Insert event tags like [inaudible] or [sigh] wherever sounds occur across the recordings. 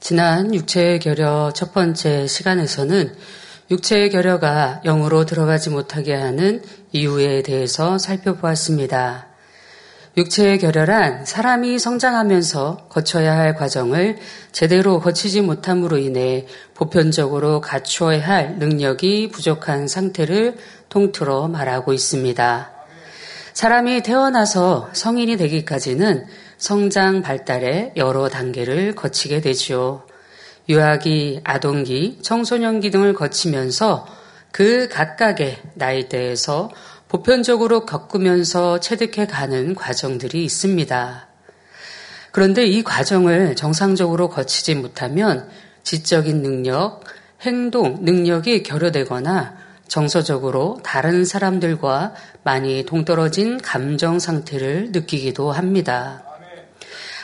지난 육체의 결여 첫 번째 시간에서는 육체의 결여가 영으로 들어가지 못하게 하는 이유에 대해서 살펴보았습니다. 육체의 결여란 사람이 성장하면서 거쳐야 할 과정을 제대로 거치지 못함으로 인해 보편적으로 갖추어야 할 능력이 부족한 상태를 통틀어 말하고 있습니다. 사람이 태어나서 성인이 되기까지는 성장 발달의 여러 단계를 거치게 되지요. 유아기, 아동기, 청소년기 등을 거치면서 그 각각의 나이대에서 보편적으로 겪으면서 체득해 가는 과정들이 있습니다. 그런데 이 과정을 정상적으로 거치지 못하면 지적인 능력, 행동 능력이 결여되거나 정서적으로 다른 사람들과 많이 동떨어진 감정 상태를 느끼기도 합니다.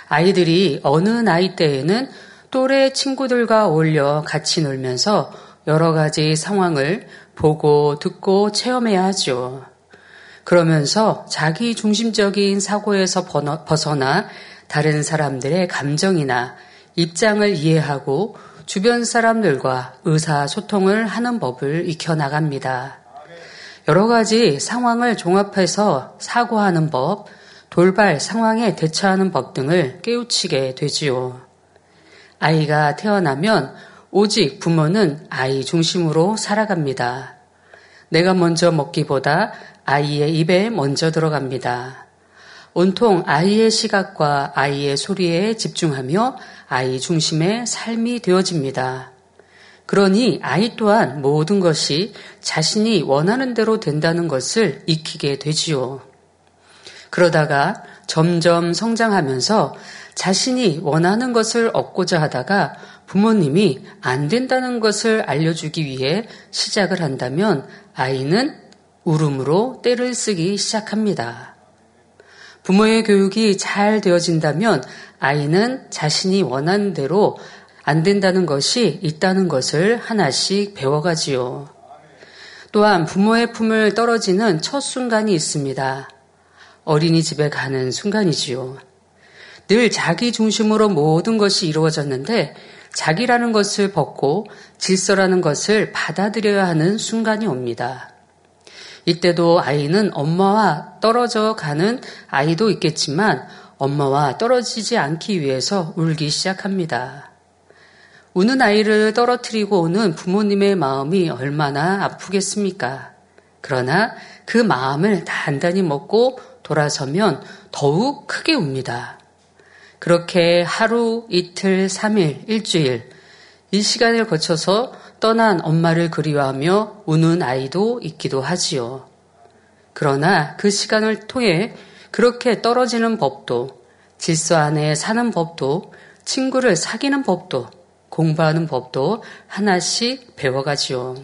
아이들이 어느 나이대에는 또래 친구들과 어울려 같이 놀면서 여러 가지 상황을 보고 듣고 체험해야 하죠. 그러면서 자기 중심적인 사고에서 벗어나 다른 사람들의 감정이나 입장을 이해하고 주변 사람들과 의사소통을 하는 법을 익혀나갑니다. 여러 가지 상황을 종합해서 사고하는 법, 돌발 상황에 대처하는 법 등을 깨우치게 되지요. 아이가 태어나면 오직 부모는 아이 중심으로 살아갑니다. 내가 먼저 먹기보다 아이의 입에 먼저 들어갑니다. 온통 아이의 시각과 아이의 소리에 집중하며 아이 중심의 삶이 되어집니다. 그러니 아이 또한 모든 것이 자신이 원하는 대로 된다는 것을 익히게 되지요. 그러다가 점점 성장하면서 자신이 원하는 것을 얻고자 하다가 부모님이 안 된다는 것을 알려주기 위해 시작을 한다면 아이는 울음으로 때를 쓰기 시작합니다. 부모의 교육이 잘 되어진다면 아이는 자신이 원하는 대로 안 된다는 것이 있다는 것을 하나씩 배워가지요. 또한 부모의 품을 떨어지는 첫 순간이 있습니다. 어린이집에 가는 순간이지요. 늘 자기 중심으로 모든 것이 이루어졌는데 자기라는 것을 벗고 질서라는 것을 받아들여야 하는 순간이 옵니다. 이때도 아이는 엄마와 떨어져 가는 아이도 있겠지만 엄마와 떨어지지 않기 위해서 울기 시작합니다. 우는 아이를 떨어뜨리고 오는 부모님의 마음이 얼마나 아프겠습니까? 그러나 그 마음을 단단히 먹고 돌아서면 더욱 크게 웁니다. 그렇게 하루, 이틀, 삼일, 일주일, 이 시간을 거쳐서 떠난 엄마를 그리워하며 우는 아이도 있기도 하지요. 그러나 그 시간을 통해 그렇게 떨어지는 법도, 질서 안에 사는 법도, 친구를 사귀는 법도, 공부하는 법도 하나씩 배워가지요.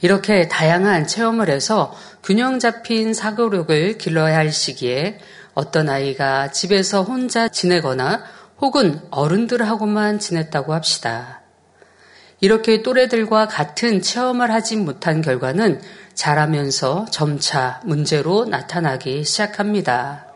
이렇게 다양한 체험을 해서 균형 잡힌 사고력을 길러야 할 시기에 어떤 아이가 집에서 혼자 지내거나 혹은 어른들하고만 지냈다고 합시다. 이렇게 또래들과 같은 체험을 하지 못한 결과는 자라면서 점차 문제로 나타나기 시작합니다.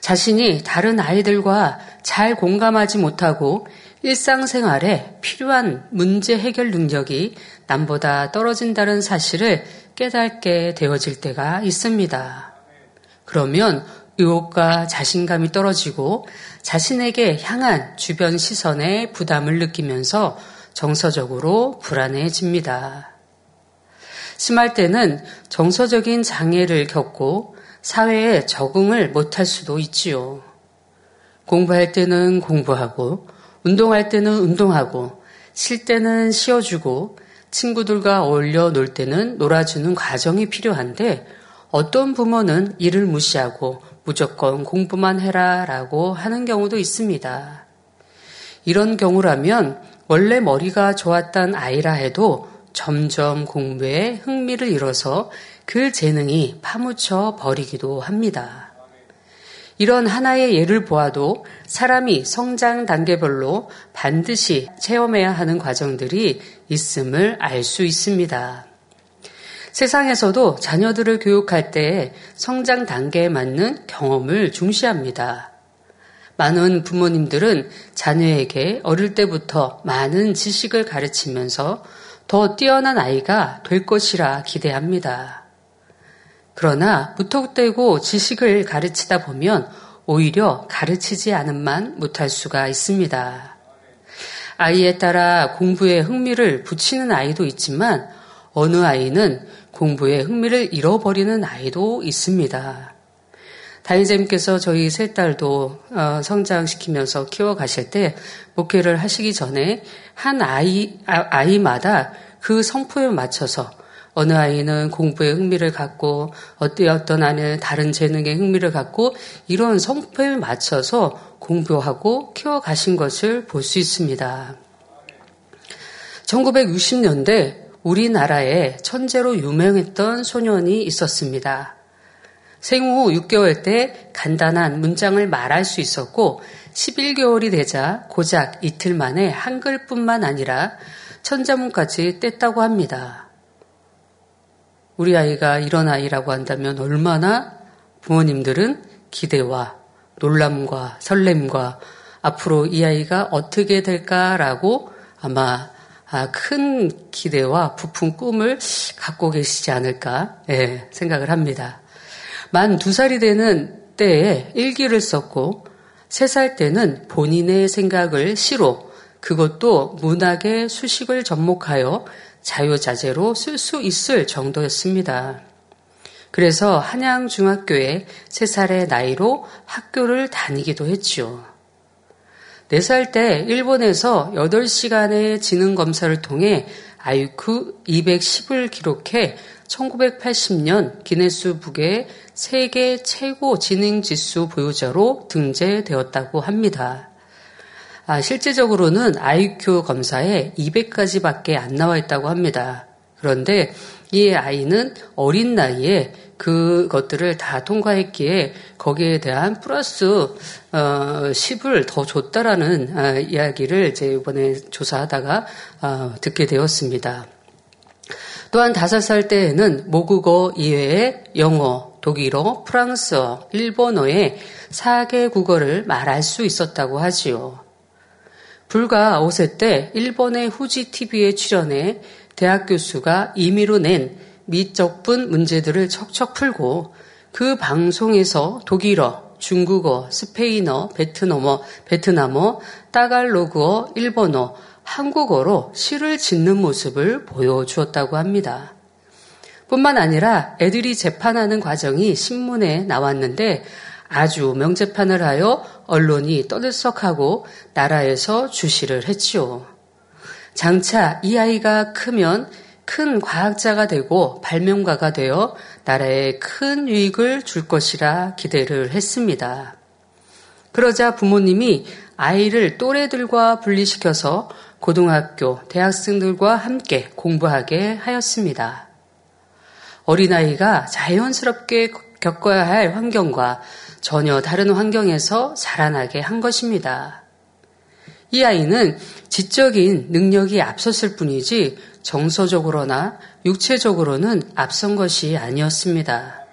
자신이 다른 아이들과 잘 공감하지 못하고 일상생활에 필요한 문제 해결 능력이 남보다 떨어진다는 사실을 깨닫게 되어질 때가 있습니다. 그러면 의욕과 자신감이 떨어지고 자신에게 향한 주변 시선에 부담을 느끼면서 정서적으로 불안해집니다. 심할 때는 정서적인 장애를 겪고 사회에 적응을 못할 수도 있지요. 공부할 때는 공부하고, 운동할 때는 운동하고, 쉴 때는 쉬어주고, 친구들과 어울려 놀 때는 놀아주는 과정이 필요한데, 어떤 부모는 이를 무시하고 무조건 공부만 해라 라고 하는 경우도 있습니다. 이런 경우라면 원래 머리가 좋았던 아이라 해도 점점 공부에 흥미를 잃어서 그 재능이 파묻혀 버리기도 합니다. 이런 하나의 예를 보아도 사람이 성장 단계별로 반드시 체험해야 하는 과정들이 있음을 알 수 있습니다. 세상에서도 자녀들을 교육할 때 성장 단계에 맞는 경험을 중시합니다. 많은 부모님들은 자녀에게 어릴 때부터 많은 지식을 가르치면서 더 뛰어난 아이가 될 것이라 기대합니다. 그러나 무턱대고 지식을 가르치다 보면 오히려 가르치지 않은만 못할 수가 있습니다. 아이에 따라 공부에 흥미를 붙이는 아이도 있지만 어느 아이는 공부에 흥미를 잃어버리는 아이도 있습니다. 다인쌤께서 저희 세 딸도 어, 성장시키면서 키워가실 때 목회를 하시기 전에 한 아이, 아, 아이마다 그 성품에 맞춰서 어느 아이는 공부에 흥미를 갖고 어떤 아이는 다른 재능에 흥미를 갖고 이런 성품에 맞춰서 공부하고 키워가신 것을 볼 수 있습니다. 1960년대 우리나라에 천재로 유명했던 소년이 있었습니다. 생후 6개월 때 간단한 문장을 말할 수 있었고 11개월이 되자 고작 이틀 만에 한글뿐만 아니라 천자문까지 뗐다고 합니다. 우리 아이가 이런 아이라고 한다면 얼마나 부모님들은 기대와 놀람과 설렘과 앞으로 이 아이가 어떻게 될까라고 아마 아, 큰 기대와 부푼 꿈을 갖고 계시지 않을까 예, 생각을 합니다. 만 두 살이 되는 때에 일기를 썼고 세 살 때는 본인의 생각을 시로 그것도 문학의 수식을 접목하여 자유자재로 쓸 수 있을 정도였습니다. 그래서 한양중학교에 세 살의 나이로 학교를 다니기도 했지요. 4살 때 일본에서 8시간의 지능 검사를 통해 아이큐 210을 기록해 1980년 기네스북의 세계 최고 지능 지수 보유자로 등재되었다고 합니다. 아, 실제적으로는 IQ 검사에 200까지밖에 안 나와 있다고 합니다. 그런데 이 아이는 어린 나이에 그것들을 다 통과했기에 거기에 대한 플러스 어, 10을 더 줬다라는 어, 이야기를 제 이번에 조사하다가 어, 듣게 되었습니다. 또한 다섯 살 때에는 모국어 이외에 영어, 독일어, 프랑스어, 일본어의 4개 국어를 말할 수 있었다고 하지요. 불과 5세 때 일본의 후지 TV에 출연해 대학 교수가 임의로 낸 미적분 문제들을 척척 풀고 그 방송에서 독일어, 중국어, 스페인어, 베트남어, 베트남어, 따갈로그어, 일본어, 한국어로 시를 짓는 모습을 보여주었다고 합니다. 뿐만 아니라 애들이 재판하는 과정이 신문에 나왔는데 아주 명재판을 하여 언론이 떠들썩하고 나라에서 주시를 했지요. 장차 이 아이가 크면 큰 과학자가 되고 발명가가 되어 나라에 큰 유익을 줄 것이라 기대를 했습니다. 그러자 부모님이 아이를 또래들과 분리시켜서 고등학교, 대학생들과 함께 공부하게 하였습니다. 어린아이가 자연스럽게 겪어야 할 환경과 전혀 다른 환경에서 자라나게 한 것입니다. 이 아이는 지적인 능력이 앞섰을 뿐이지 정서적으로나 육체적으로는 앞선 것이 아니었습니다.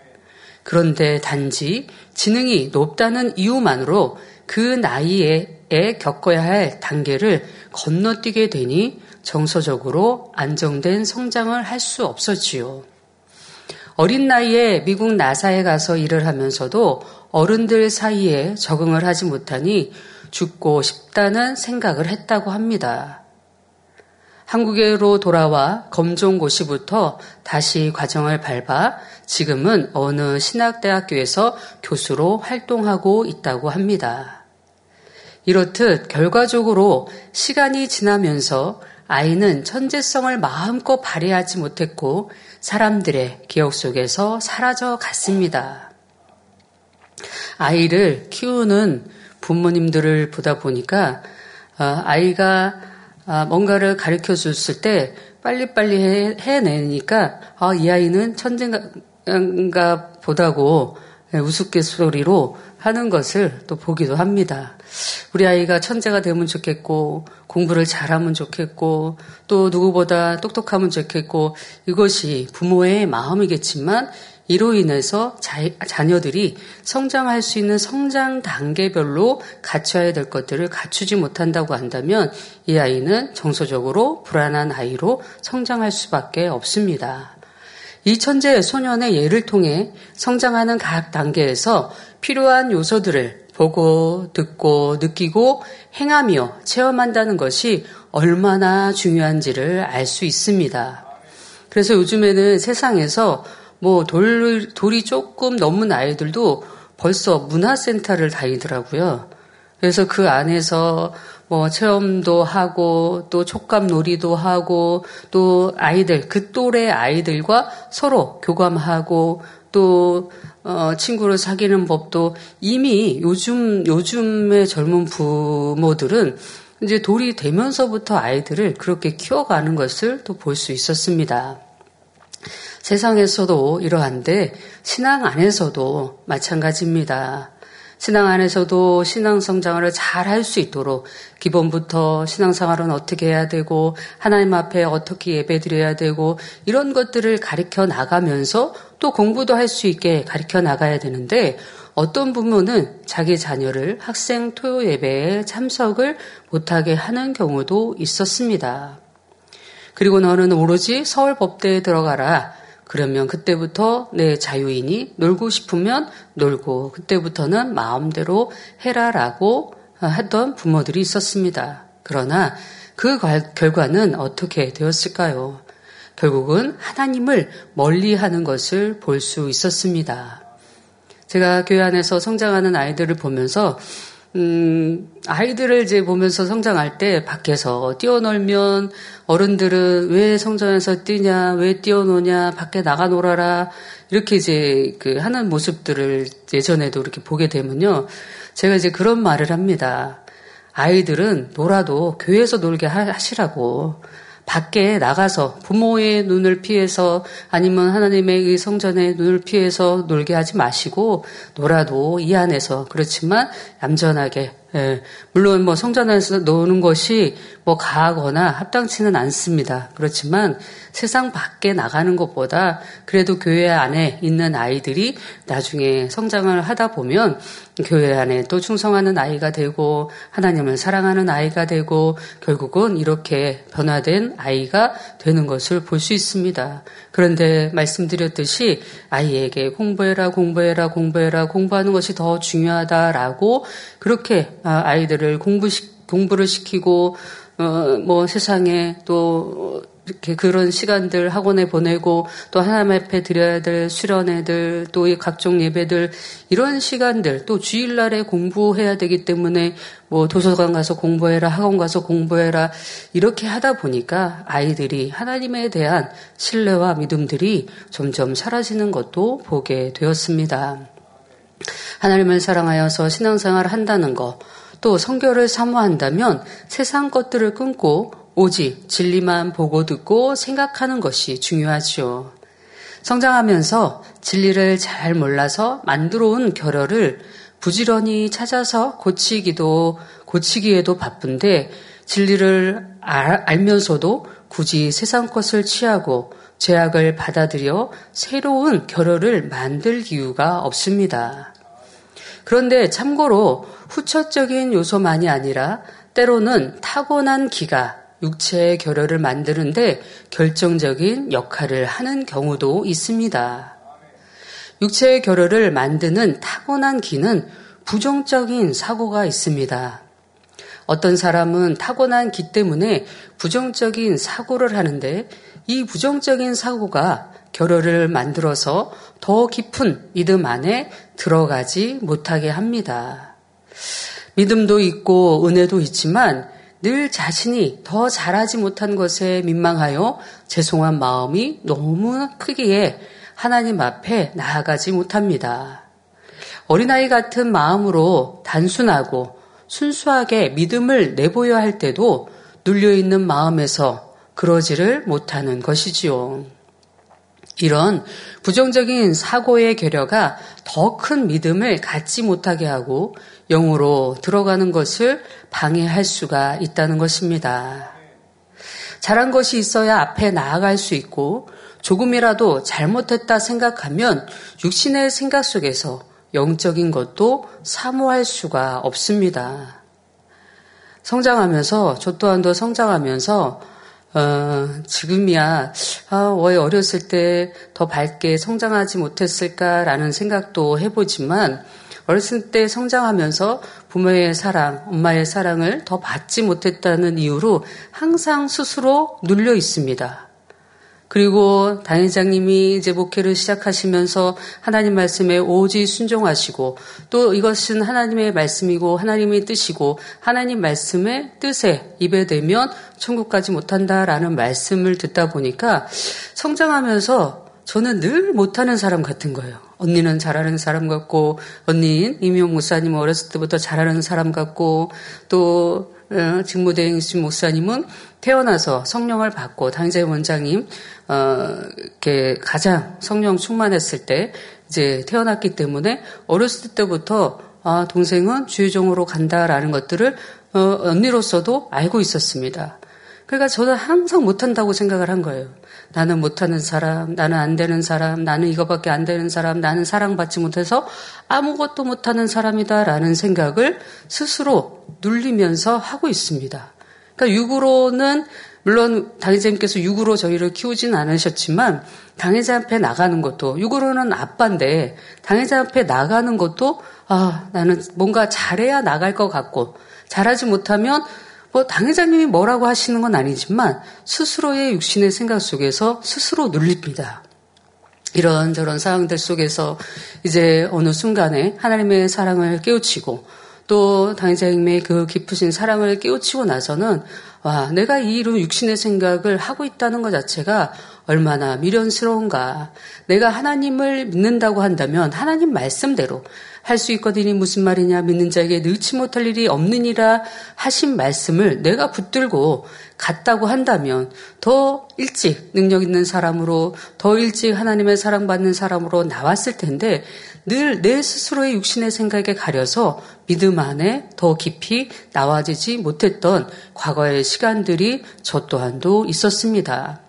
그런데 단지 지능이 높다는 이유만으로 그 나이에 겪어야 할 단계를 건너뛰게 되니 정서적으로 안정된 성장을 할 수 없었지요. 어린 나이에 미국 나사에 가서 일을 하면서도 어른들 사이에 적응을 하지 못하니 죽고 싶다는 생각을 했다고 합니다. 한국으로 돌아와 검정고시부터 다시 과정을 밟아 지금은 어느 신학대학교에서 교수로 활동하고 있다고 합니다. 이렇듯 결과적으로 시간이 지나면서 아이는 천재성을 마음껏 발휘하지 못했고 사람들의 기억 속에서 사라져 갔습니다. 아이를 키우는 부모님들을 보다 보니까 어, 아이가 아, 뭔가를 가르쳐 줬을 때 빨리빨리 해 내니까 아, 이 아이는 천재인가 보다고 우스갯소리로 하는 것을 또 보기도 합니다. 우리 아이가 천재가 되면 좋겠고, 공부를 잘하면 좋겠고, 또 누구보다 똑똑하면 좋겠고, 이것이 부모의 마음이겠지만, 이로 인해서 자, 자녀들이 성장할 수 있는 성장 단계별로 갖춰야 될 것들을 갖추지 못한다고 한다면 이 아이는 정서적으로 불안한 아이로 성장할 수밖에 없습니다. 이 천재 소년의 예를 통해 성장하는 각 단계에서 필요한 요소들을 보고 듣고 느끼고 행하며 체험한다는 것이 얼마나 중요한지를 알 수 있습니다. 그래서 요즘에는 세상에서 뭐 돌, 돌이 조금 넘은 아이들도 벌써 문화센터를 다니더라고요. 그래서 그 안에서 뭐 체험도 하고 또 촉감 놀이도 하고 또 아이들 그 또래 아이들과 서로 교감하고 또 어, 친구를 사귀는 법도 이미 요즘 요즘의 젊은 부모들은 이제 돌이 되면서부터 아이들을 그렇게 키워가는 것을 또 볼 수 있었습니다. 세상에서도 이러한데 신앙 안에서도 마찬가지입니다. 신앙 안에서도 신앙 성장을 잘 할 수 있도록 기본부터 신앙생활은 어떻게 해야 되고 하나님 앞에 어떻게 예배드려야 되고 이런 것들을 가르쳐 나가면서 또 공부도 할 수 있게 가르쳐 나가야 되는데 어떤 부모는 자기 자녀를 학생 토요 예배에 참석을 못하게 하는 경우도 있었습니다. 그리고 너는 오로지 서울 법대에 들어가라. 그러면 그때부터 내 자유인이 놀고 싶으면 놀고 그때부터는 마음대로 해라라고 했던 부모들이 있었습니다. 그러나 그 결과는 어떻게 되었을까요? 결국은 하나님을 멀리 하는 것을 볼 수 있었습니다. 제가 교회 안에서 성장하는 아이들을 보면서 음, 아이들을 이제 보면서 성장할 때 밖에서 뛰어놀면 어른들은 왜 성장해서 뛰냐, 왜 뛰어노냐, 밖에 나가 놀아라, 이렇게 이제 그 하는 모습들을 예전에도 이렇게 보게 되면요. 제가 이제 그런 말을 합니다. 아이들은 놀아도 교회에서 놀게 하시라고. 밖에 나가서 부모의 눈을 피해서 아니면 하나님의 성전의 눈을 피해서 놀게 하지 마시고 놀아도 이 안에서 그렇지만 얌전하게 예, 물론 뭐 성전에서 노는 것이 뭐 가하거나 합당치는 않습니다. 그렇지만 세상 밖에 나가는 것보다 그래도 교회 안에 있는 아이들이 나중에 성장을 하다 보면 교회 안에 또 충성하는 아이가 되고 하나님을 사랑하는 아이가 되고 결국은 이렇게 변화된 아이가 되는 것을 볼 수 있습니다. 그런데 말씀드렸듯이 아이에게 공부해라, 공부해라, 공부해라, 공부하는 것이 더 중요하다라고 그렇게 아, 아이들을 공부 공부를 시키고 어, 뭐 세상에 또 이렇게 그런 시간들 학원에 보내고 또 하나님 앞에 드려야 될 수련회들 또 이 각종 예배들 이런 시간들 또 주일날에 공부해야 되기 때문에 뭐 도서관 가서 공부해라 학원 가서 공부해라 이렇게 하다 보니까 아이들이 하나님에 대한 신뢰와 믿음들이 점점 사라지는 것도 보게 되었습니다. 하나님을 사랑하여서 신앙생활을 한다는 것, 또 성교를 사모한다면 세상 것들을 끊고 오직 진리만 보고 듣고 생각하는 것이 중요하죠. 성장하면서 진리를 잘 몰라서 만들어 온 결여를 부지런히 찾아서 고치기도, 고치기에도 바쁜데 진리를 알, 면서도 굳이 세상 것을 취하고 죄악을 받아들여 새로운 결여를 만들 이유가 없습니다. 그런데 참고로 후천적인 요소만이 아니라 때로는 타고난 기가 육체의 결혈을 만드는데 결정적인 역할을 하는 경우도 있습니다. 육체의 결혈을 만드는 타고난 기는 부정적인 사고가 있습니다. 어떤 사람은 타고난 기 때문에 부정적인 사고를 하는데 이 부정적인 사고가 결혈을 만들어서 더 깊은 믿음 안에 들어가지 못하게 합니다. 믿음도 있고 은혜도 있지만 늘 자신이 더 잘하지 못한 것에 민망하여 죄송한 마음이 너무 크기에 하나님 앞에 나아가지 못합니다. 어린아이 같은 마음으로 단순하고 순수하게 믿음을 내보여야 할 때도 눌려있는 마음에서 그러지를 못하는 것이지요. 이런 부정적인 사고의 결여가 더 큰 믿음을 갖지 못하게 하고 영으로 들어가는 것을 방해할 수가 있다는 것입니다. 잘한 것이 있어야 앞에 나아갈 수 있고 조금이라도 잘못했다 생각하면 육신의 생각 속에서 영적인 것도 사모할 수가 없습니다. 성장하면서, 저 또한도 성장하면서, 어, 지금이야, 아, 왜 어렸을 때 더 밝게 성장하지 못했을까라는 생각도 해보지만, 어렸을 때 성장하면서 부모의 사랑, 엄마의 사랑을 더 받지 못했다는 이유로 항상 스스로 눌려 있습니다. 그리고 당회장님이 이제 목회를 시작하시면서 하나님 말씀에 오지 순종하시고 또 이것은 하나님의 말씀이고 하나님의 뜻이고 하나님 말씀의 뜻에 입에 대면 천국까지 못한다라는 말씀을 듣다 보니까 성장하면서 저는 늘 못하는 사람 같은 거예요. 언니는 잘하는 사람 같고, 언니인 이미용 목사님은 어렸을 때부터 잘하는 사람 같고, 또, 어, 직무대행신 목사님은 태어나서 성령을 받고, 당재 원장님, 어, 이렇게 가장 성령 충만했을 때, 이제 태어났기 때문에 어렸을 때부터, 아, 동생은 주의종으로 간다라는 것들을, 어, 언니로서도 알고 있었습니다. 그러니까 저는 항상 못한다고 생각을 한 거예요. 나는 못하는 사람, 나는 안 되는 사람, 나는 이거밖에 안 되는 사람, 나는 사랑받지 못해서 아무것도 못하는 사람이다라는 생각을 스스로 눌리면서 하고 있습니다. 그러니까 육으로는 물론 당회자님께서 육으로 저희를 키우진 않으셨지만 당회자 앞에 나가는 것도 육으로는 아빠인데 당회자 앞에 나가는 것도 아 나는 뭔가 잘해야 나갈 것 같고 잘하지 못하면 뭐 당회장님이 뭐라고 하시는 건 아니지만 스스로의 육신의 생각 속에서 스스로 눌립니다. 이런저런 상황들 속에서 이제 어느 순간에 하나님의 사랑을 깨우치고 또 당회장님의 그 깊으신 사랑을 깨우치고 나서는 와 내가 이 이런 육신의 생각을 하고 있다는 것 자체가 얼마나 미련스러운가. 내가 하나님을 믿는다고 한다면 하나님 말씀대로 할 수 있거든이 무슨 말이냐 믿는 자에게 넣지 못할 일이 없느니라 하신 말씀을 내가 붙들고 갔다고 한다면 더 일찍 능력 있는 사람으로 더 일찍 하나님의 사랑받는 사람으로 나왔을 텐데 늘 내 스스로의 육신의 생각에 가려서 믿음 안에 더 깊이 나와지지 못했던 과거의 시간들이 저 또한도 있었습니다.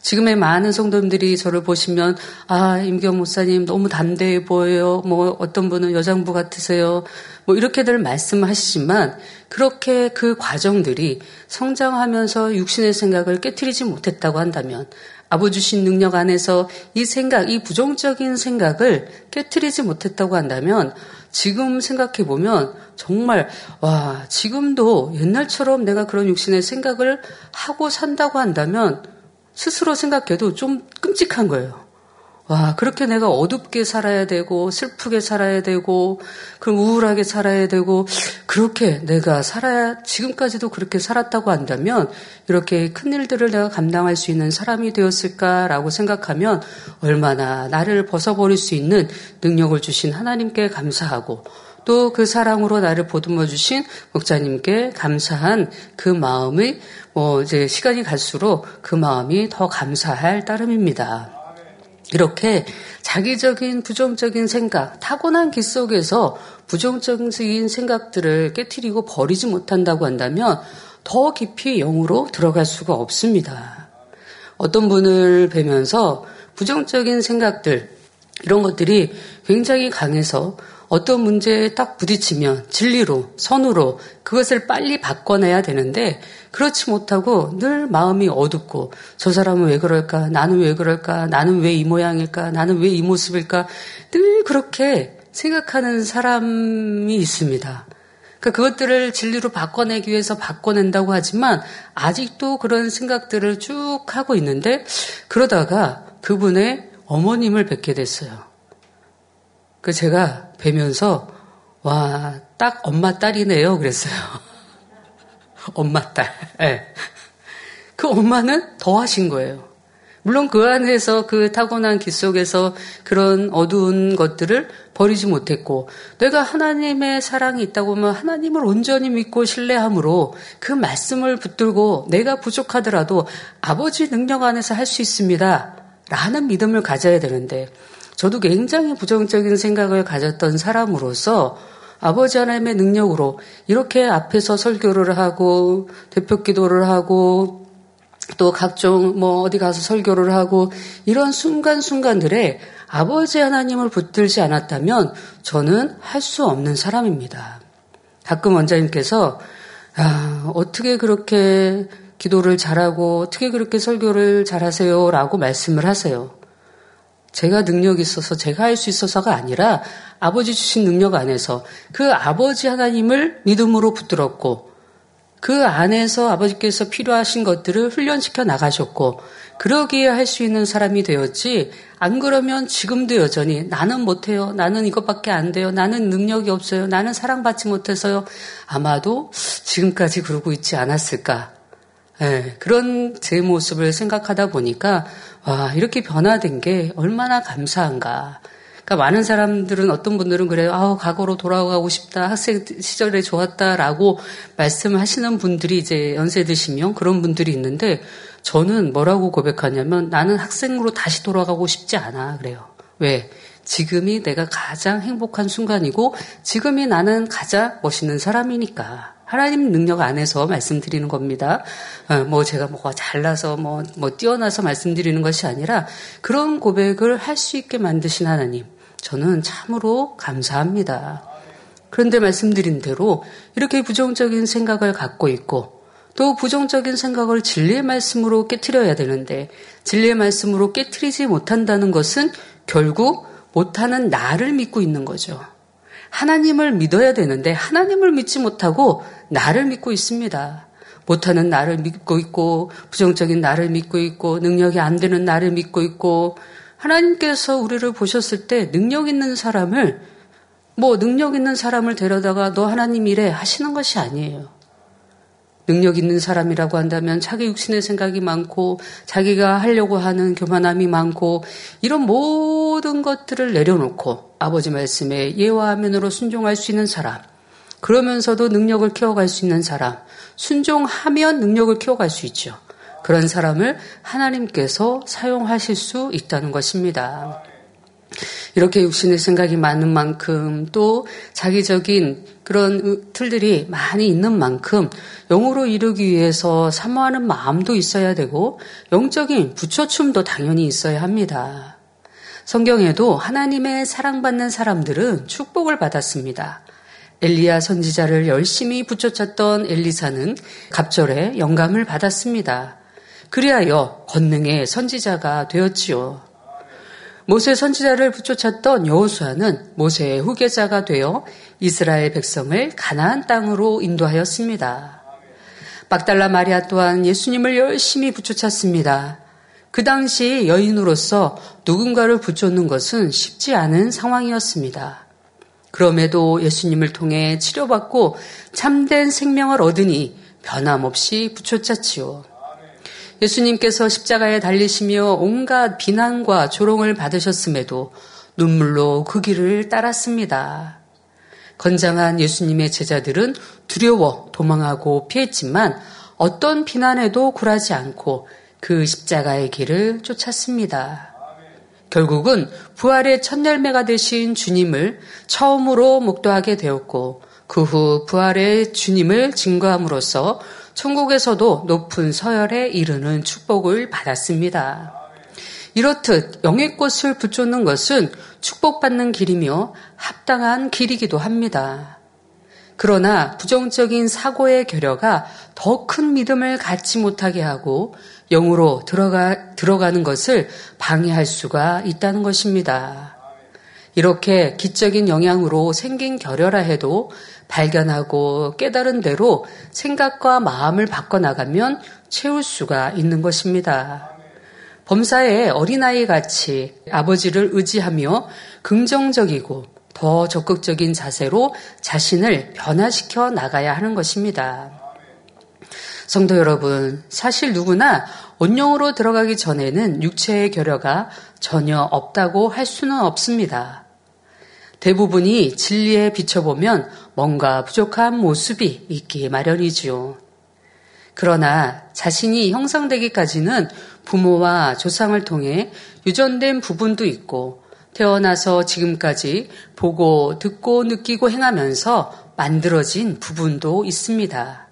지금의 많은 성도님들이 저를 보시면 아 임경 목사님 너무 담대해 보여요. 뭐 어떤 분은 여장부 같으세요. 뭐 이렇게들 말씀하시지만 그렇게 그 과정들이 성장하면서 육신의 생각을 깨뜨리지 못했다고 한다면 아버지 주신 능력 안에서 이 생각, 이 부정적인 생각을 깨뜨리지 못했다고 한다면 지금 생각해 보면 정말 와 지금도 옛날처럼 내가 그런 육신의 생각을 하고 산다고 한다면 스스로 생각해도 좀 끔찍한 거예요. 와, 그렇게 내가 어둡게 살아야 되고, 슬프게 살아야 되고, 그럼 우울하게 살아야 되고, 그렇게 내가 살아야, 지금까지도 그렇게 살았다고 한다면, 이렇게 큰 일들을 내가 감당할 수 있는 사람이 되었을까라고 생각하면, 얼마나 나를 벗어버릴 수 있는 능력을 주신 하나님께 감사하고, 또 그 사랑으로 나를 보듬어 주신 목자님께 감사한 그 마음의 뭐 이제 시간이 갈수록 그 마음이 더 감사할 따름입니다. 이렇게 자기적인 부정적인 생각, 타고난 기 속에서 부정적인 생각들을 깨뜨리고 버리지 못한다고 한다면 더 깊이 영으로 들어갈 수가 없습니다. 어떤 분을 뵈면서 부정적인 생각들, 이런 것들이 굉장히 강해서 어떤 문제에 딱 부딪히면 진리로, 선으로 그것을 빨리 바꿔내야 되는데 그렇지 못하고 늘 마음이 어둡고 저 사람은 왜 그럴까? 나는 왜 그럴까? 나는 왜 이 모양일까? 나는 왜 이 모습일까? 늘 그렇게 생각하는 사람이 있습니다. 그러니까 그것들을 진리로 바꿔내기 위해서 바꿔낸다고 하지만 아직도 그런 생각들을 쭉 하고 있는데 그러다가 그분의 어머님을 뵙게 됐어요. 그 제가 뵈면서 와, 딱 엄마 딸이네요. 그랬어요. [laughs] 엄마 딸. 네. 그 엄마는 더 하신 거예요. 물론 그 안에서 그 타고난 기 속에서 그런 어두운 것들을 버리지 못했고 내가 하나님의 사랑이 있다고 하면 하나님을 온전히 믿고 신뢰함으로 그 말씀을 붙들고 내가 부족하더라도 아버지 능력 안에서 할 수 있습니다. 라는 믿음을 가져야 되는데 저도 굉장히 부정적인 생각을 가졌던 사람으로서 아버지 하나님의 능력으로 이렇게 앞에서 설교를 하고 대표 기도를 하고 또 각종 뭐 어디 가서 설교를 하고 이런 순간순간들에 아버지 하나님을 붙들지 않았다면 저는 할 수 없는 사람입니다. 가끔 원장님께서 아, 어떻게 그렇게 기도를 잘하고 어떻게 그렇게 설교를 잘하세요? 라고 말씀을 하세요. 제가 능력이 있어서 제가 할 수 있어서가 아니라 아버지 주신 능력 안에서 그 아버지 하나님을 믿음으로 붙들었고 그 안에서 아버지께서 필요하신 것들을 훈련시켜 나가셨고 그러기에 할 수 있는 사람이 되었지 안 그러면 지금도 여전히 나는 못해요. 나는 이것밖에 안 돼요. 나는 능력이 없어요. 나는 사랑받지 못해서요. 아마도 지금까지 그러고 있지 않았을까. 네, 그런 제 모습을 생각하다 보니까 와 이렇게 변화된 게 얼마나 감사한가. 그러니까 많은 사람들은 어떤 분들은 그래요. 아우 과거로 돌아가고 싶다. 학생 시절에 좋았다라고 말씀하시는 분들이 이제 연세 드시면 그런 분들이 있는데 저는 뭐라고 고백하냐면 나는 학생으로 다시 돌아가고 싶지 않아 그래요. 왜? 지금이 내가 가장 행복한 순간이고 지금이 나는 가장 멋있는 사람이니까. 하나님 능력 안에서 말씀드리는 겁니다. 어, 뭐 제가 뭐가 잘나서 뭐, 뭐 뛰어나서 말씀드리는 것이 아니라 그런 고백을 할 수 있게 만드신 하나님. 저는 참으로 감사합니다. 그런데 말씀드린 대로 이렇게 부정적인 생각을 갖고 있고 또 부정적인 생각을 진리의 말씀으로 깨뜨려야 되는데 진리의 말씀으로 깨뜨리지 못한다는 것은 결국 못하는 나를 믿고 있는 거죠. 하나님을 믿어야 되는데 하나님을 믿지 못하고 나를 믿고 있습니다. 못하는 나를 믿고 있고 부정적인 나를 믿고 있고 능력이 안 되는 나를 믿고 있고 하나님께서 우리를 보셨을 때 능력 있는 사람을 뭐 능력 있는 사람을 데려다가 너 하나님 이래 하시는 것이 아니에요. 능력 있는 사람이라고 한다면 자기 육신의 생각이 많고 자기가 하려고 하는 교만함이 많고 이런 모든 것들을 내려놓고 아버지 말씀에 예와 면으로 순종할 수 있는 사람 그러면서도 능력을 키워갈 수 있는 사람 순종하면 능력을 키워갈 수 있죠. 그런 사람을 하나님께서 사용하실 수 있다는 것입니다. 이렇게 육신의 생각이 많은 만큼 또 자기적인 그런 틀들이 많이 있는 만큼 영으로 이루기 위해서 사모하는 마음도 있어야 되고 영적인 부처춤도 당연히 있어야 합니다. 성경에도 하나님의 사랑받는 사람들은 축복을 받았습니다. 엘리야 선지자를 열심히 붙여쳤던 엘리사는 갑절에 영감을 받았습니다. 그리하여 권능의 선지자가 되었지요. 모세 선지자를 붙여쳤던 여호수아는 모세의 후계자가 되어 이스라엘 백성을 가나안 땅으로 인도하였습니다. 막달라 마리아 또한 예수님을 열심히 붙여쳤습니다. 그 당시 여인으로서 누군가를 붙여놓는 것은 쉽지 않은 상황이었습니다. 그럼에도 예수님을 통해 치료받고 참된 생명을 얻으니 변함없이 붙여쳤지요. 예수님께서 십자가에 달리시며 온갖 비난과 조롱을 받으셨음에도 눈물로 그 길을 따랐습니다. 건장한 예수님의 제자들은 두려워 도망하고 피했지만 어떤 비난에도 굴하지 않고 그 십자가의 길을 쫓았습니다. 결국은 부활의 첫 열매가 되신 주님을 처음으로 목도하게 되었고 그 후 부활의 주님을 증거함으로써 천국에서도 높은 서열에 이르는 축복을 받았습니다. 이렇듯 영의 꽃을 붙잡는 것은 축복받는 길이며 합당한 길이기도 합니다. 그러나 부정적인 사고의 결여가 더 큰 믿음을 갖지 못하게 하고 영으로 들어가, 들어가는 것을 방해할 수가 있다는 것입니다. 이렇게 기적인 영향으로 생긴 결여라 해도 발견하고 깨달은 대로 생각과 마음을 바꿔나가면 채울 수가 있는 것입니다. 범사의 어린아이 같이 아버지를 의지하며 긍정적이고 더 적극적인 자세로 자신을 변화시켜 나가야 하는 것입니다. 성도 여러분, 사실 누구나 온영으로 들어가기 전에는 육체의 결여가 전혀 없다고 할 수는 없습니다. 대부분이 진리에 비춰보면 뭔가 부족한 모습이 있기 마련이지요. 그러나 자신이 형성되기까지는 부모와 조상을 통해 유전된 부분도 있고 태어나서 지금까지 보고 듣고 느끼고 행하면서 만들어진 부분도 있습니다.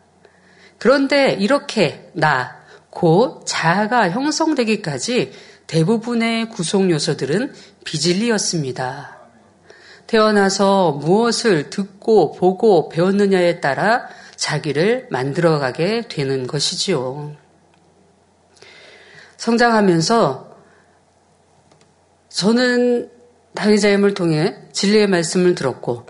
그런데 이렇게 나, 곧 자아가 형성되기까지 대부분의 구성 요소들은 비진리였습니다. 태어나서 무엇을 듣고 보고 배웠느냐에 따라 자기를 만들어가게 되는 것이지요. 성장하면서 저는 다윗자임을 통해 진리의 말씀을 들었고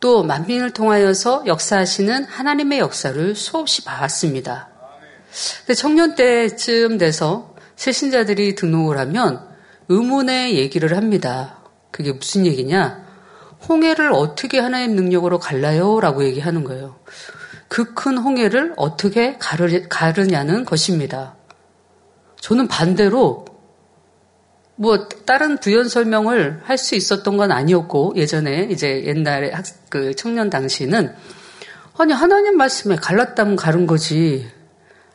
또 만민을 통하여서 역사하시는 하나님의 역사를 수없이 봐왔습니다. 청년 때쯤 돼서 새신자들이 등록을 하면 의문의 얘기를 합니다. 그게 무슨 얘기냐? 홍해를 어떻게 하나님 능력으로 갈라요? 라고 얘기하는 거예요. 그 큰 홍해를 어떻게 가르, 가르냐는 것입니다. 저는 반대로 뭐 다른 부연 설명을 할 수 있었던 건 아니었고 예전에 이제 옛날에 학, 그 청년 당시는 아니 하나님 말씀에 갈랐다면 가른 거지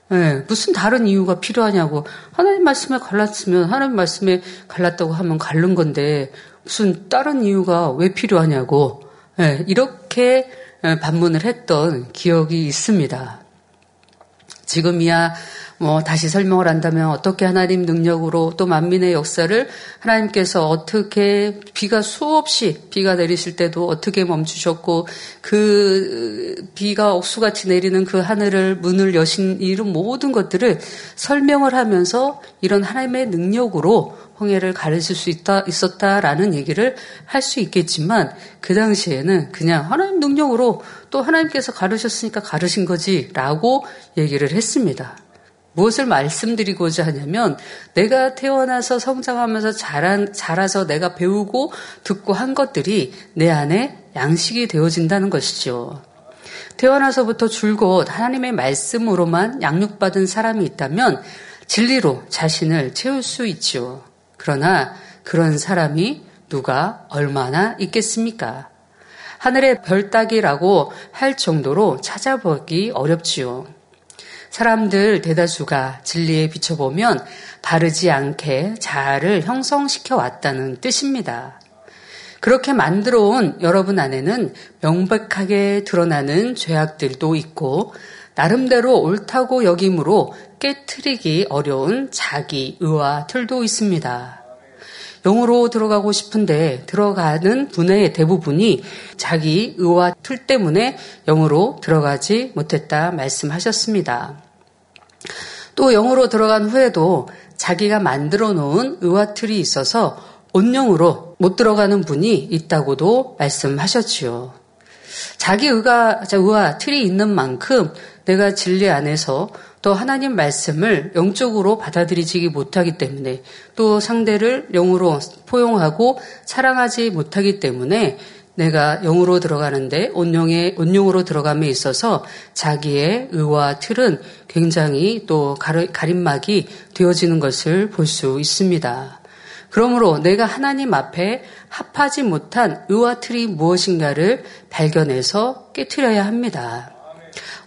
네, 무슨 다른 이유가 필요하냐고 하나님 말씀에 갈랐으면 하나님 말씀에 갈랐다고 하면 갈른 건데 무슨 다른 이유가 왜 필요하냐고 네, 이렇게 반문을 했던 기억이 있습니다. 지금이야 뭐 다시 설명을 한다면 어떻게 하나님 능력으로 또 만민의 역사를 하나님께서 어떻게 비가 수없이 비가 내리실 때도 어떻게 멈추셨고 그 비가 억수같이 내리는 그 하늘을 문을 여신 이런 모든 것들을 설명을 하면서 이런 하나님의 능력으로 홍해를 가르칠 수 있다, 있었다라는 얘기를 할 수 있겠지만 그 당시에는 그냥 하나님 능력으로 또 하나님께서 가르셨으니까 가르신 거지라고 얘기를 했습니다. 무엇을 말씀드리고자 하냐면 내가 태어나서 성장하면서 자란, 자라서 내가 배우고 듣고 한 것들이 내 안에 양식이 되어진다는 것이죠. 태어나서부터 줄곧 하나님의 말씀으로만 양육받은 사람이 있다면 진리로 자신을 채울 수 있죠. 그러나 그런 사람이 누가 얼마나 있겠습니까? 하늘의 별 따기라고 할 정도로 찾아보기 어렵지요. 사람들 대다수가 진리에 비춰보면 바르지 않게 자아를 형성시켜 왔다는 뜻입니다. 그렇게 만들어 온 여러분 안에는 명백하게 드러나는 죄악들도 있고 나름대로 옳다고 여김으로 깨트리기 어려운 자기 의와 틀도 있습니다. 영으로 들어가고 싶은데 들어가는 분의 대부분이 자기 의와 틀 때문에 영으로 들어가지 못했다 말씀하셨습니다. 또 영으로 들어간 후에도 자기가 만들어 놓은 의와 틀이 있어서 온영으로 못 들어가는 분이 있다고도 말씀하셨지요. 자기 의가, 의와 틀이 있는 만큼 내가 진리 안에서 또 하나님 말씀을 영적으로 받아들이지 못하기 때문에 또 상대를 영으로 포용하고 사랑하지 못하기 때문에 내가 영으로 들어가는데 온용의 온용으로 들어감에 있어서 자기의 의와 틀은 굉장히 또 가림막이 되어지는 것을 볼 수 있습니다. 그러므로 내가 하나님 앞에 합하지 못한 의와 틀이 무엇인가를 발견해서 깨뜨려야 합니다.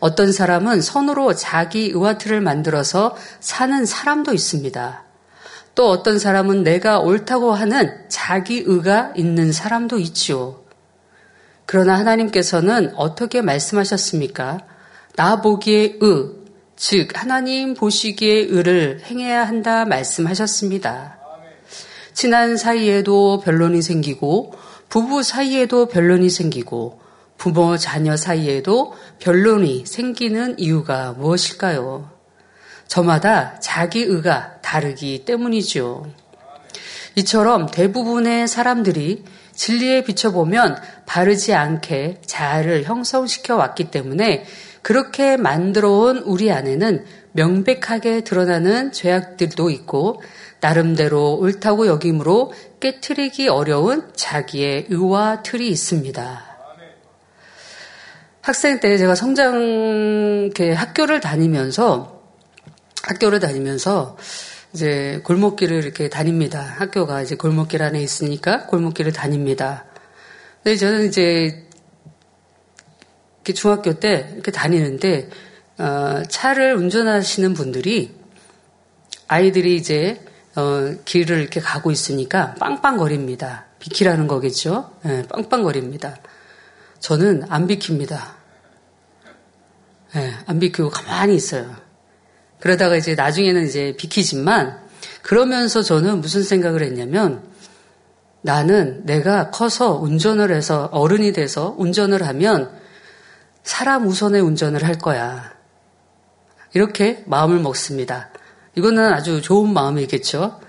어떤 사람은 선으로 자기 의와 틀을 만들어서 사는 사람도 있습니다. 또 어떤 사람은 내가 옳다고 하는 자기 의가 있는 사람도 있지요. 그러나 하나님께서는 어떻게 말씀하셨습니까? 나 보기에 의, 즉 하나님 보시기에 의를 행해야 한다 말씀하셨습니다. 친한 사이에도 변론이 생기고 부부 사이에도 변론이 생기고 부모 자녀 사이에도 변론이 생기는 이유가 무엇일까요? 저마다 자기 의가 다르기 때문이죠. 이처럼 대부분의 사람들이 진리에 비춰보면 바르지 않게 자아를 형성시켜 왔기 때문에 그렇게 만들어 온 우리 안에는 명백하게 드러나는 죄악들도 있고 나름대로 옳다고 여김으로 깨트리기 어려운 자기의 의와 틀이 있습니다. 학생 때 제가 성장 학교를 다니면서 학교를 다니면서 이제 골목길을 이렇게 다닙니다. 학교가 이제 골목길 안에 있으니까 골목길을 다닙니다. 근데 저는 이제 이렇게 중학교 때 이렇게 다니는데 어, 차를 운전하시는 분들이 아이들이 이제 어, 길을 이렇게 가고 있으니까 빵빵거립니다. 비키라는 거겠죠? 네, 빵빵거립니다. 저는 안 비킵니다. 네, 안 비키고 가만히 있어요. 그러다가 이제 나중에는 이제 비키지만 그러면서 저는 무슨 생각을 했냐면 나는 내가 커서 운전을 해서 어른이 돼서 운전을 하면 사람 우선의 운전을 할 거야. 이렇게 마음을 먹습니다. 이거는 아주 좋은 마음이겠죠.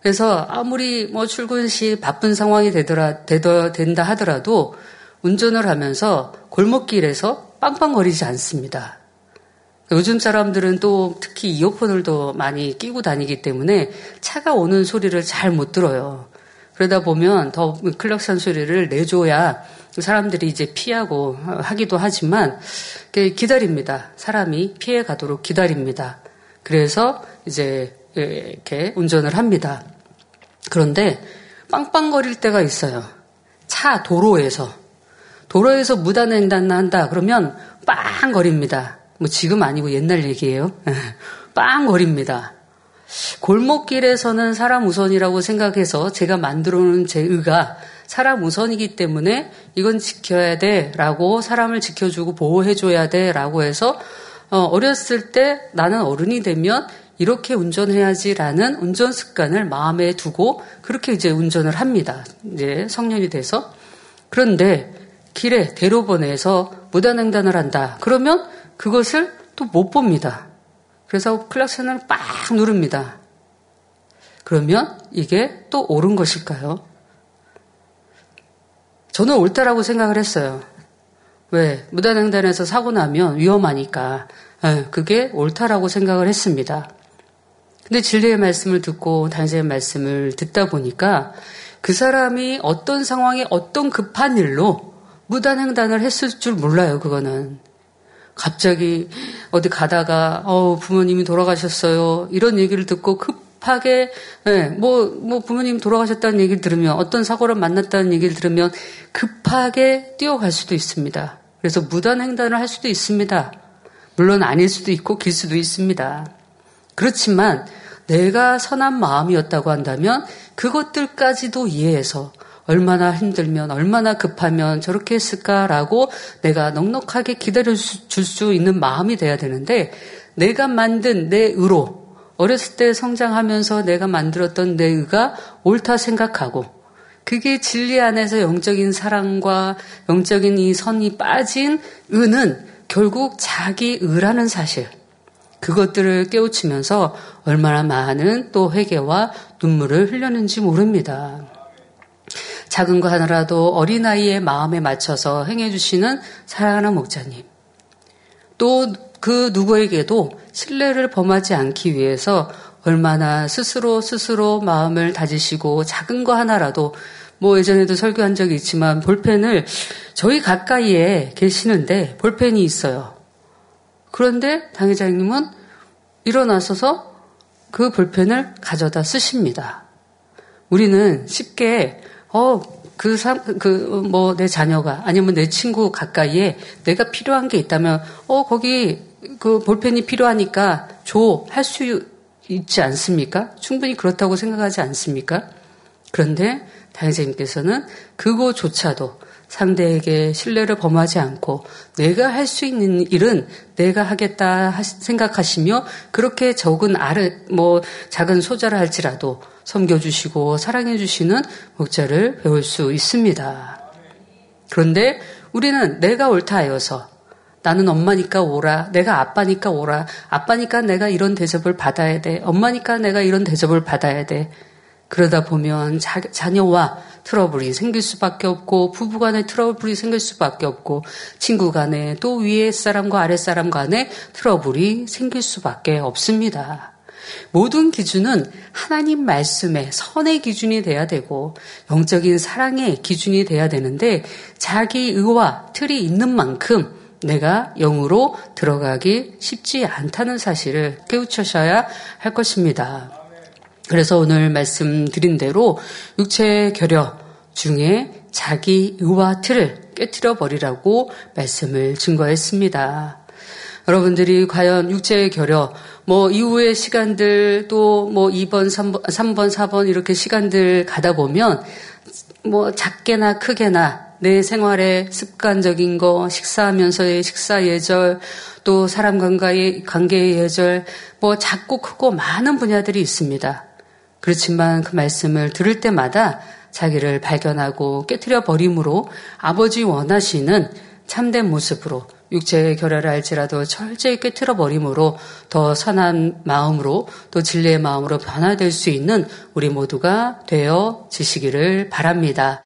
그래서 아무리 뭐 출근 시 바쁜 상황이 되더라, 되더, 된다 하더라도 운전을 하면서 골목길에서 빵빵거리지 않습니다. 요즘 사람들은 또 특히 이어폰을 더 많이 끼고 다니기 때문에 차가 오는 소리를 잘 못 들어요. 그러다 보면 더 클럭션 소리를 내줘야 사람들이 이제 피하고 하기도 하지만 기다립니다. 사람이 피해 가도록 기다립니다. 그래서 이제 이렇게 운전을 합니다. 그런데 빵빵거릴 때가 있어요. 차 도로에서. 도로에서 무단횡단 한다. 그러면 빵거립니다. 뭐 지금 아니고 옛날 얘기예요. [laughs] 빵거립니다. 골목길에서는 사람 우선이라고 생각해서 제가 만들어 놓은 제 의가 사람 우선이기 때문에 이건 지켜야 돼 라고 사람을 지켜주고 보호해줘야 돼 라고 해서 어, 어렸을 때 나는 어른이 되면 이렇게 운전해야지라는 운전 습관을 마음에 두고 그렇게 이제 운전을 합니다. 이제 성년이 돼서. 그런데 길에 대로변에서 무단횡단을 한다. 그러면 그것을 또 못 봅니다. 그래서 클락션을 빡 누릅니다. 그러면 이게 또 옳은 것일까요? 저는 옳다라고 생각을 했어요. 왜? 무단횡단에서 사고 나면 위험하니까. 네, 그게 옳다라고 생각을 했습니다. 근데 진리의 말씀을 듣고 단세의 말씀을 듣다 보니까 그 사람이 어떤 상황에 어떤 급한 일로 무단횡단을 했을 줄 몰라요, 그거는. 갑자기 어디 가다가 어 부모님이 돌아가셨어요 이런 얘기를 듣고 급하게 예, 뭐, 뭐 부모님 돌아가셨다는 얘기를 들으면 어떤 사고를 만났다는 얘기를 들으면 급하게 뛰어갈 수도 있습니다. 그래서 무단 횡단을 할 수도 있습니다. 물론 아닐 수도 있고 길 수도 있습니다. 그렇지만 내가 선한 마음이었다고 한다면 그것들까지도 이해해서 얼마나 힘들면, 얼마나 급하면 저렇게 했을까라고 내가 넉넉하게 기다려 줄 수 있는 마음이 돼야 되는데, 내가 만든 내 의로, 어렸을 때 성장하면서 내가 만들었던 내 의가 옳다 생각하고, 그게 진리 안에서 영적인 사랑과 영적인 이 선이 빠진 의는 결국 자기 의라는 사실, 그것들을 깨우치면서 얼마나 많은 또 회개와 눈물을 흘렸는지 모릅니다. 작은 거 하나라도 어린아이의 마음에 맞춰서 행해주시는 사랑하는 목자님. 또 그 누구에게도 신뢰를 범하지 않기 위해서 얼마나 스스로 스스로 마음을 다지시고 작은 거 하나라도 뭐 예전에도 설교한 적이 있지만 볼펜을 저희 가까이에 계시는데 볼펜이 있어요. 그런데 당회장님은 일어나서서 그 볼펜을 가져다 쓰십니다. 우리는 쉽게 어, 그 사, 그, 뭐, 내 자녀가, 아니면 내 친구 가까이에 내가 필요한 게 있다면, 어, 거기 그 볼펜이 필요하니까 줘. 할 수 있지 않습니까? 충분히 그렇다고 생각하지 않습니까? 그런데 다행자님께서는 그거조차도 상대에게 신뢰를 범하지 않고 내가 할 수 있는 일은 내가 하겠다 생각하시며 그렇게 적은 아르 뭐 작은 소자를 할지라도 섬겨주시고 사랑해주시는 목자를 배울 수 있습니다. 그런데 우리는 내가 옳다 하여서 나는 엄마니까 오라. 내가 아빠니까 오라. 아빠니까 내가 이런 대접을 받아야 돼. 엄마니까 내가 이런 대접을 받아야 돼. 그러다 보면 자, 자녀와 트러블이 생길 수밖에 없고 부부 간에 트러블이 생길 수밖에 없고 친구 간에 또 위에 사람과 아래 사람 간에 트러블이 생길 수밖에 없습니다. 모든 기준은 하나님 말씀의 선의 기준이 돼야 되고 영적인 사랑의 기준이 돼야 되는데 자기 의와 틀이 있는 만큼 내가 영으로 들어가기 쉽지 않다는 사실을 깨우쳐셔야 할 것입니다. 그래서 오늘 말씀드린 대로 육체의 결여 중에 자기 의와 틀을 깨뜨려 버리라고 말씀을 증거했습니다. 여러분들이 과연 육체의 결여, 뭐 이후의 시간들 또 뭐 2번, 3번, 3번, 4번 이렇게 시간들 가다 보면 뭐 작게나 크게나 내 생활에 습관적인 거, 식사하면서의 식사 예절, 또 사람 관계의, 관계의 예절, 뭐 작고 크고 많은 분야들이 있습니다. 그렇지만 그 말씀을 들을 때마다 자기를 발견하고 깨뜨려 버림으로 아버지 원하시는 참된 모습으로 육체의 결혈을 알지라도 철저히 깨뜨려 버림으로 더 선한 마음으로 또 진리의 마음으로 변화될 수 있는 우리 모두가 되어 지시기를 바랍니다.